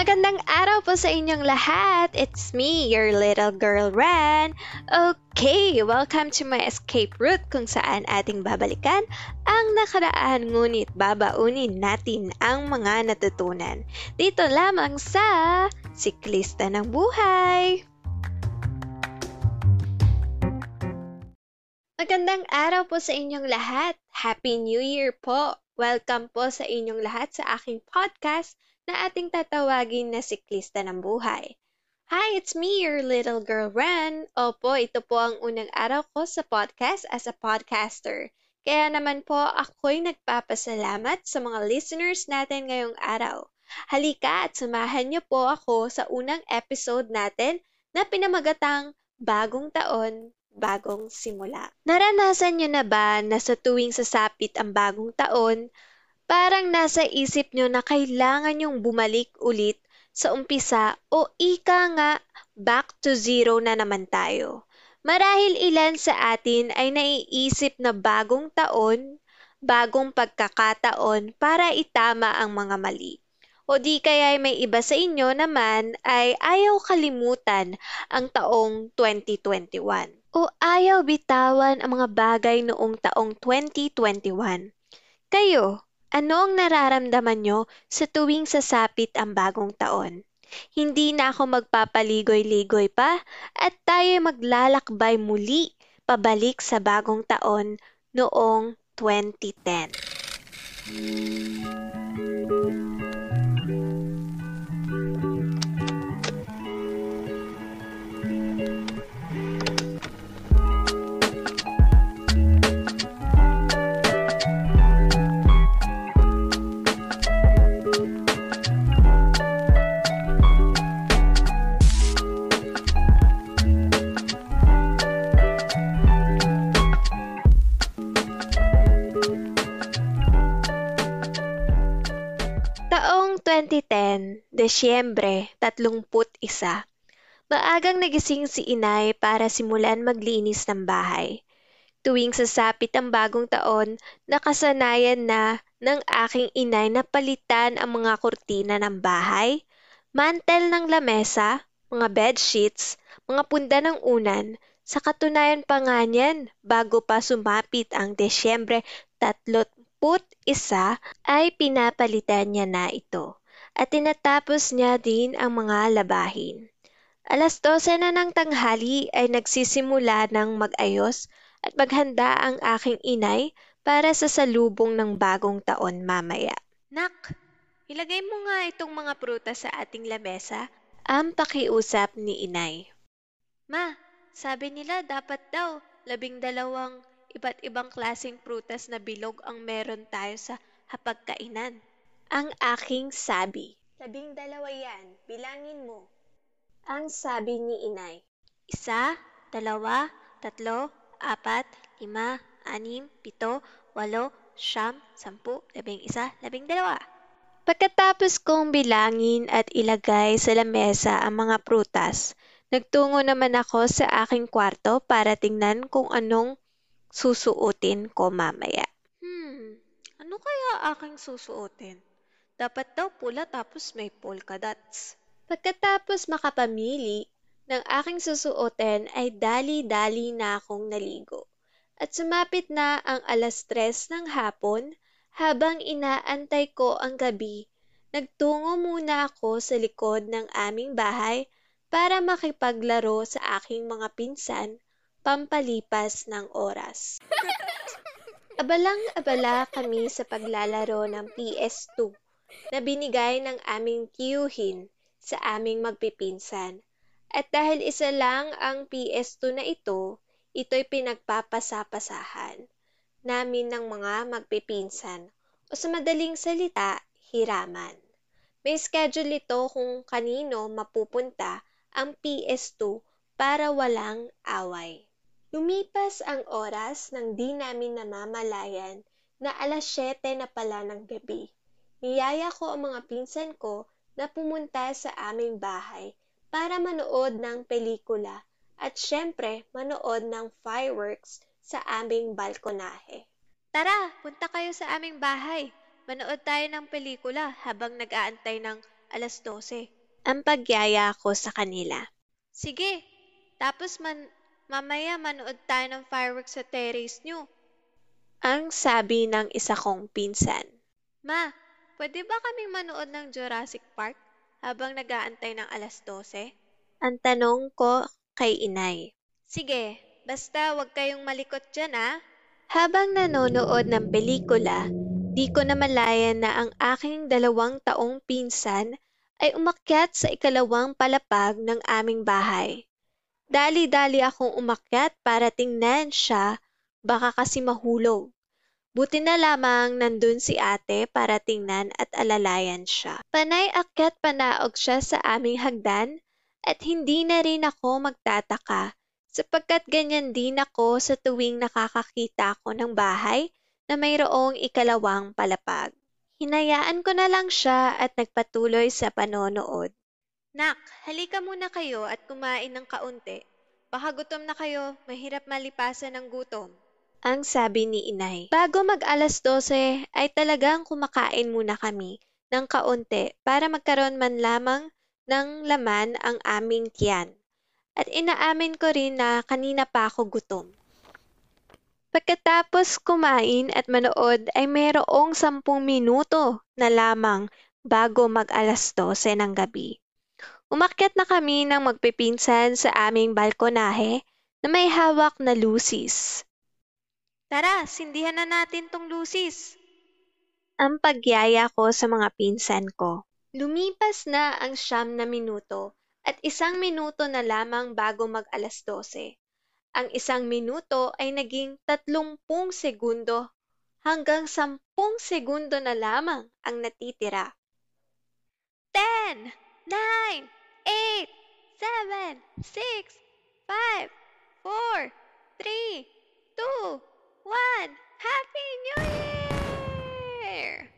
Magandang araw po sa inyong lahat. It's me, your little girl Ran. Okay, welcome to my escape route kung saan ating babalikan ang nakaraan ngunit babaunin natin ang mga natutunan. Dito lamang sa Siklista ng Buhay. Magandang araw po sa inyong lahat. Happy New Year po. Welcome po sa inyong lahat sa aking podcast na ating tatawagin na siklista ng buhay. Hi, it's me, your little girl Ren. Opo, ito po ang unang araw ko sa podcast as a podcaster. Kaya naman po ako'y nagpapasalamat sa mga listeners natin ngayong araw. Halika at samahan niyo po ako sa unang episode natin na pinamagatang Bagong Taon, Bagong Simula. Naranasan niyo na ba na sa tuwing sasapit ang bagong taon, Parang nasa isip nyo na kailangan yung bumalik ulit sa umpisa o ika nga back to zero na naman tayo. Marahil ilan sa atin ay naiisip na bagong taon, bagong pagkakataon para itama ang mga mali. O di kaya may iba sa inyo naman ay ayaw kalimutan ang taong 2021. O ayaw bitawan ang mga bagay noong taong 2021. Kayo, ano ang nararamdaman nyo sa tuwing sasapit ang bagong taon? Hindi na ako magpapaligoy-ligoy pa at tayo maglalakbay muli pabalik sa bagong taon noong 2010. Desyembre, 31. Maagang nagising si inay para simulan maglinis ng bahay. Tuwing sasapit ang bagong taon, nakasanayan na ng aking inay na palitan ang mga kurtina ng bahay, mantel ng lamesa, mga bedsheets, mga punda ng unan, sa katunayan pa nga niyan, bago pa sumapit ang Desyembre 30 put isa ay pinapalitan niya na ito at tinatapos niya din ang mga labahin. Alas 12 na ng tanghali ay nagsisimula ng mag-ayos at maghanda ang aking inay para sa salubong ng bagong taon mamaya. Nak, ilagay mo nga itong mga prutas sa ating lamesa. Ang pakiusap ni inay. Ma, sabi nila dapat daw labing dalawang iba't ibang klasing prutas na bilog ang meron tayo sa hapagkainan. Ang aking sabi. Labing dalawa yan, bilangin mo. Ang sabi ni inay. Isa, dalawa, tatlo, apat, lima, anim, pito, walo, siyam, sampu, labing isa, labing dalawa. Pagkatapos kong bilangin at ilagay sa lamesa ang mga prutas, nagtungo naman ako sa aking kwarto para tingnan kung anong susuotin ko mamaya. Hmm, ano kaya aking susuotin? Dapat daw pula tapos may polka dots. Pagkatapos makapamili ng aking susuotin ay dali-dali na akong naligo. At sumapit na ang alas tres ng hapon habang inaantay ko ang gabi. Nagtungo muna ako sa likod ng aming bahay para makipaglaro sa aking mga pinsan pampalipas ng oras. Abalang-abala kami sa paglalaro ng PS2 na binigay ng aming tiyuhin sa aming magpipinsan. At dahil isa lang ang PS2 na ito, ito'y pinagpapasapasahan namin ng mga magpipinsan o sa madaling salita, hiraman. May schedule ito kung kanino mapupunta ang PS2 para walang away. Lumipas ang oras nang di namin namamalayan na alas 7 na pala ng gabi. Niyaya ko ang mga pinsan ko na pumunta sa aming bahay para manood ng pelikula at syempre manood ng fireworks sa aming balkonahe. Tara, punta kayo sa aming bahay. Manood tayo ng pelikula habang nag-aantay ng alas 12. Ang pagyaya ko sa kanila. Sige, tapos man, mamaya manood tayo ng fireworks sa terrace nyo. Ang sabi ng isa kong pinsan. Ma, pwede ba kaming manood ng Jurassic Park habang nag-aantay ng alas 12? Ang tanong ko kay inay. Sige, basta wag kayong malikot dyan ah. Habang nanonood ng pelikula, di ko namalayan na ang aking dalawang taong pinsan ay umakyat sa ikalawang palapag ng aming bahay. Dali-dali akong umakyat para tingnan siya, baka kasi mahulog. Buti na lamang nandun si ate para tingnan at alalayan siya. Panay akyat panaog siya sa aming hagdan at hindi na rin ako magtataka sapagkat ganyan din ako sa tuwing nakakakita ako ng bahay na mayroong ikalawang palapag. Hinayaan ko na lang siya at nagpatuloy sa panonood. Nak, halika muna kayo at kumain ng kaunti. Baka gutom na kayo, mahirap malipasan ng gutom. Ang sabi ni inay. Bago mag alas 12 ay talagang kumakain muna kami ng kaunti para magkaroon man lamang ng laman ang aming tiyan. At inaamin ko rin na kanina pa ako gutom. Pagkatapos kumain at manood ay mayroong sampung minuto na lamang bago mag alas 12 ng gabi. Umakyat na kami ng magpipinsan sa aming balkonahe na may hawak na lusis. Tara, sindihan na natin tong lusis. Ang pagyaya ko sa mga pinsan ko. Lumipas na ang siyam na minuto at isang minuto na lamang bago mag alas 12. Ang isang minuto ay naging tatlumpung segundo hanggang sampung segundo na lamang ang natitira. 10, 9, 8, 7, 6, 5, 4, 3, 2, 1. Happy New Year!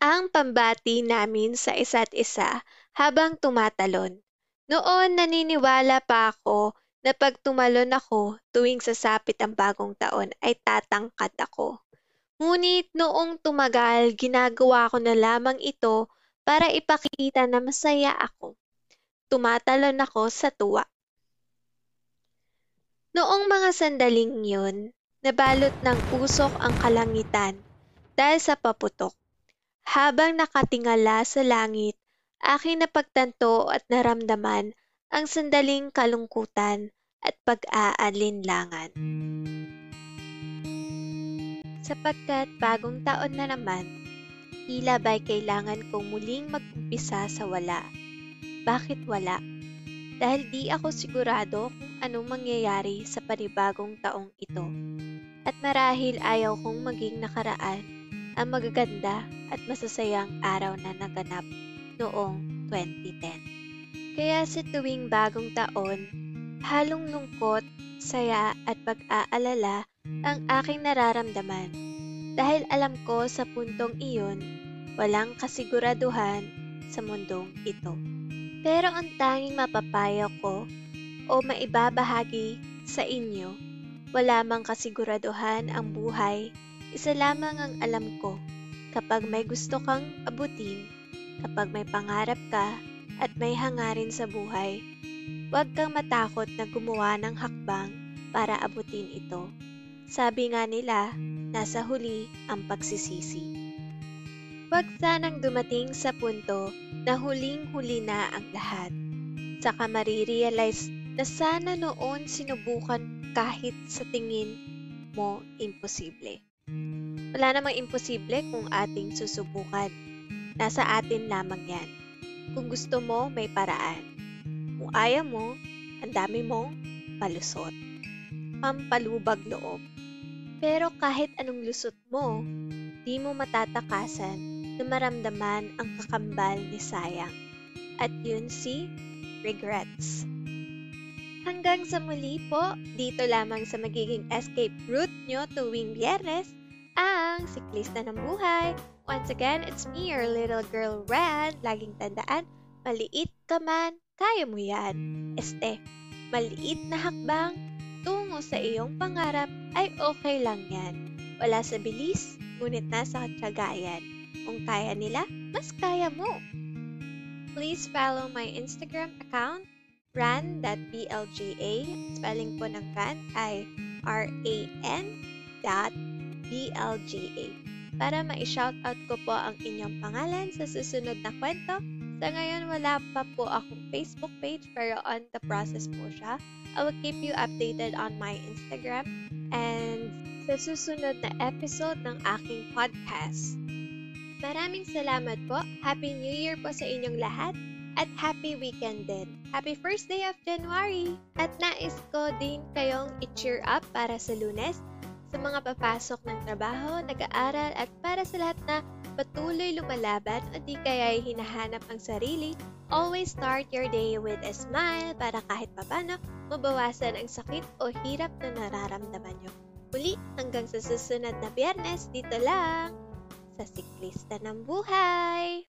Ang pambati namin sa isa't isa habang tumatalon. Noon naniniwala pa ako na pag tumalon ako tuwing sasapit ang bagong taon ay tatangkad ako. Ngunit noong tumagal, ginagawa ko na lamang ito para ipakita na masaya ako. Tumatalon ako sa tuwa. Noong mga sandaling yun, nabalot ng usok ang kalangitan dahil sa paputok. Habang nakatingala sa langit, aking napagtanto at naramdaman ang sandaling kalungkutan at pag-aalinlangan. Sapagkat bagong taon na naman, tila ba'y kailangan kong muling mag-umpisa sa wala. Bakit wala? Dahil di ako sigurado kung anong mangyayari sa panibagong taong ito. At marahil ayaw kong maging nakaraan ang magaganda at masasayang araw na naganap noong 2010. Kaya sa tuwing bagong taon, halong lungkot, saya at pag-aalala ang aking nararamdaman dahil alam ko sa puntong iyon walang kasiguraduhan sa mundong ito. Pero ang tanging mapapayo ko o maibabahagi sa inyo, wala mang kasiguraduhan ang buhay, isa lamang ang alam ko, kapag may gusto kang abutin, Kapag may pangarap ka at may hangarin sa buhay, huwag kang matakot na gumawa ng hakbang para abutin ito. Sabi nga nila, nasa huli ang pagsisisi. Huwag sanang dumating sa punto na huling-huli na ang lahat. Saka marirealize na sana noon sinubukan kahit sa tingin mo imposible. Wala namang imposible kung ating susubukan Nasa atin lamang yan. Kung gusto mo, may paraan. Kung ayaw mo, ang dami mong palusot. Pampalubag loob. Pero kahit anong lusot mo, di mo matatakasan na maramdaman ang kakambal ni sayang. At yun si regrets. Hanggang sa muli po, dito lamang sa magiging escape route nyo tuwing biyernes, ang siklista ng buhay. Once again, it's me, your little girl Red. Laging tandaan, maliit ka man, kaya mo yan. Este, maliit na hakbang tungo sa iyong pangarap ay okay lang yan. Wala sa bilis, ngunit nasa katsagayan. Kung kaya nila, mas kaya mo. Please follow my Instagram account, ran.blga. Spelling po ng ran ay R-A-N dot B-L-G-A. Para ma-shoutout ko po ang inyong pangalan sa susunod na kwento. Sa ngayon, wala pa po akong Facebook page pero on the process po siya. I will keep you updated on my Instagram and sa susunod na episode ng aking podcast. Maraming salamat po. Happy New Year po sa inyong lahat. At happy weekend din. Happy first day of January! At nais ko din kayong i-cheer up para sa lunes, sa mga papasok ng trabaho, nag-aaral, at para sa lahat na patuloy lumalaban o di kaya hinahanap ang sarili, always start your day with a smile para kahit papano mabawasan ang sakit o hirap na nararamdaman nyo. Muli, hanggang sa susunod na biyernes, dito lang! sa siklista ng buhay.